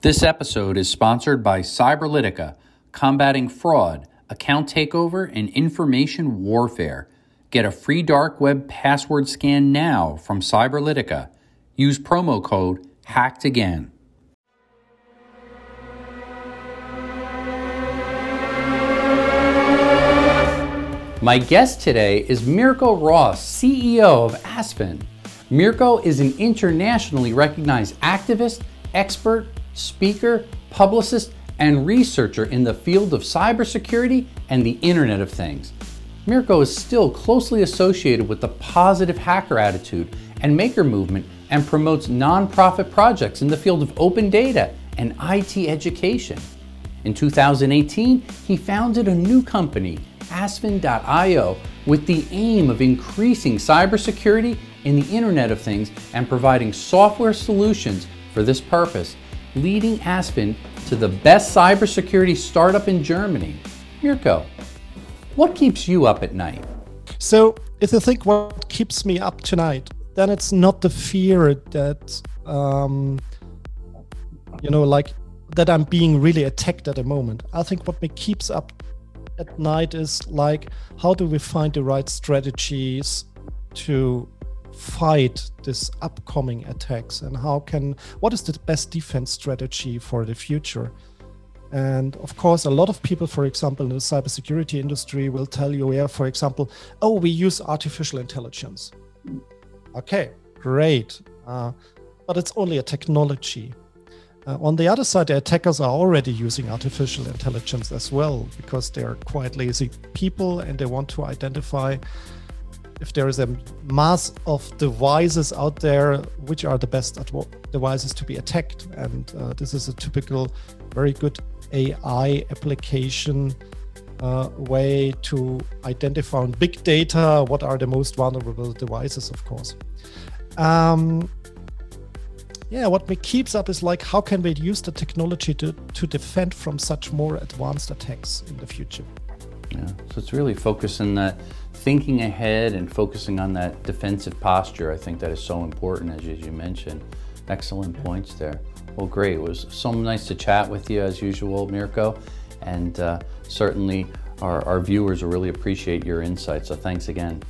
This episode is sponsored by Cyberlytica, combating fraud, account takeover, and information warfare. Get a free dark web password scan now from Cyberlytica. Use promo code HACKEDAGAIN. My guest today is Mirko Ross, CEO of asvin. Mirko is an internationally recognized activist, expert, speaker, publicist, and researcher in the field of cybersecurity and the Internet of Things. Mirko is still closely associated with the positive hacker attitude and maker movement and promotes nonprofit projects in the field of open data and IT education. In 2018, he founded a new company, asvin.io, with the aim of increasing cybersecurity in the Internet of Things and providing software solutions for this purpose, leading asvin to the best cybersecurity startup in Germany. Mirko, what keeps you up at night? So, if you think what keeps me up tonight, then it's not the fear that, um, you know, like that I'm being really attacked at the moment. I think what me keeps up at night is like, how do we find the right strategies to fight this upcoming attacks and how can what is the best defense strategy for the future? And of course a lot of people for example in the cybersecurity industry will tell you yeah for example oh we use artificial intelligence. Okay great. Uh, but it's only a technology. Uh, on the other side, the attackers are already using artificial intelligence as well because they're quite lazy people and they want to identify if there is a mass of devices out there, which are the best devices to be attacked. And uh, this is a typical, very good AI application uh, way to identify on big data what are the most vulnerable devices, of course. Um, yeah, what me keeps up is like how can we use the technology to, to defend from such more advanced attacks in the future? Yeah, so it's really focusing that thinking ahead and focusing on that defensive posture, I think that is so important, as, as you mentioned. Excellent points there. Well, great. It was so nice to chat with you as usual, Mirko. And uh, certainly our, our viewers will really appreciate your insights. So thanks again.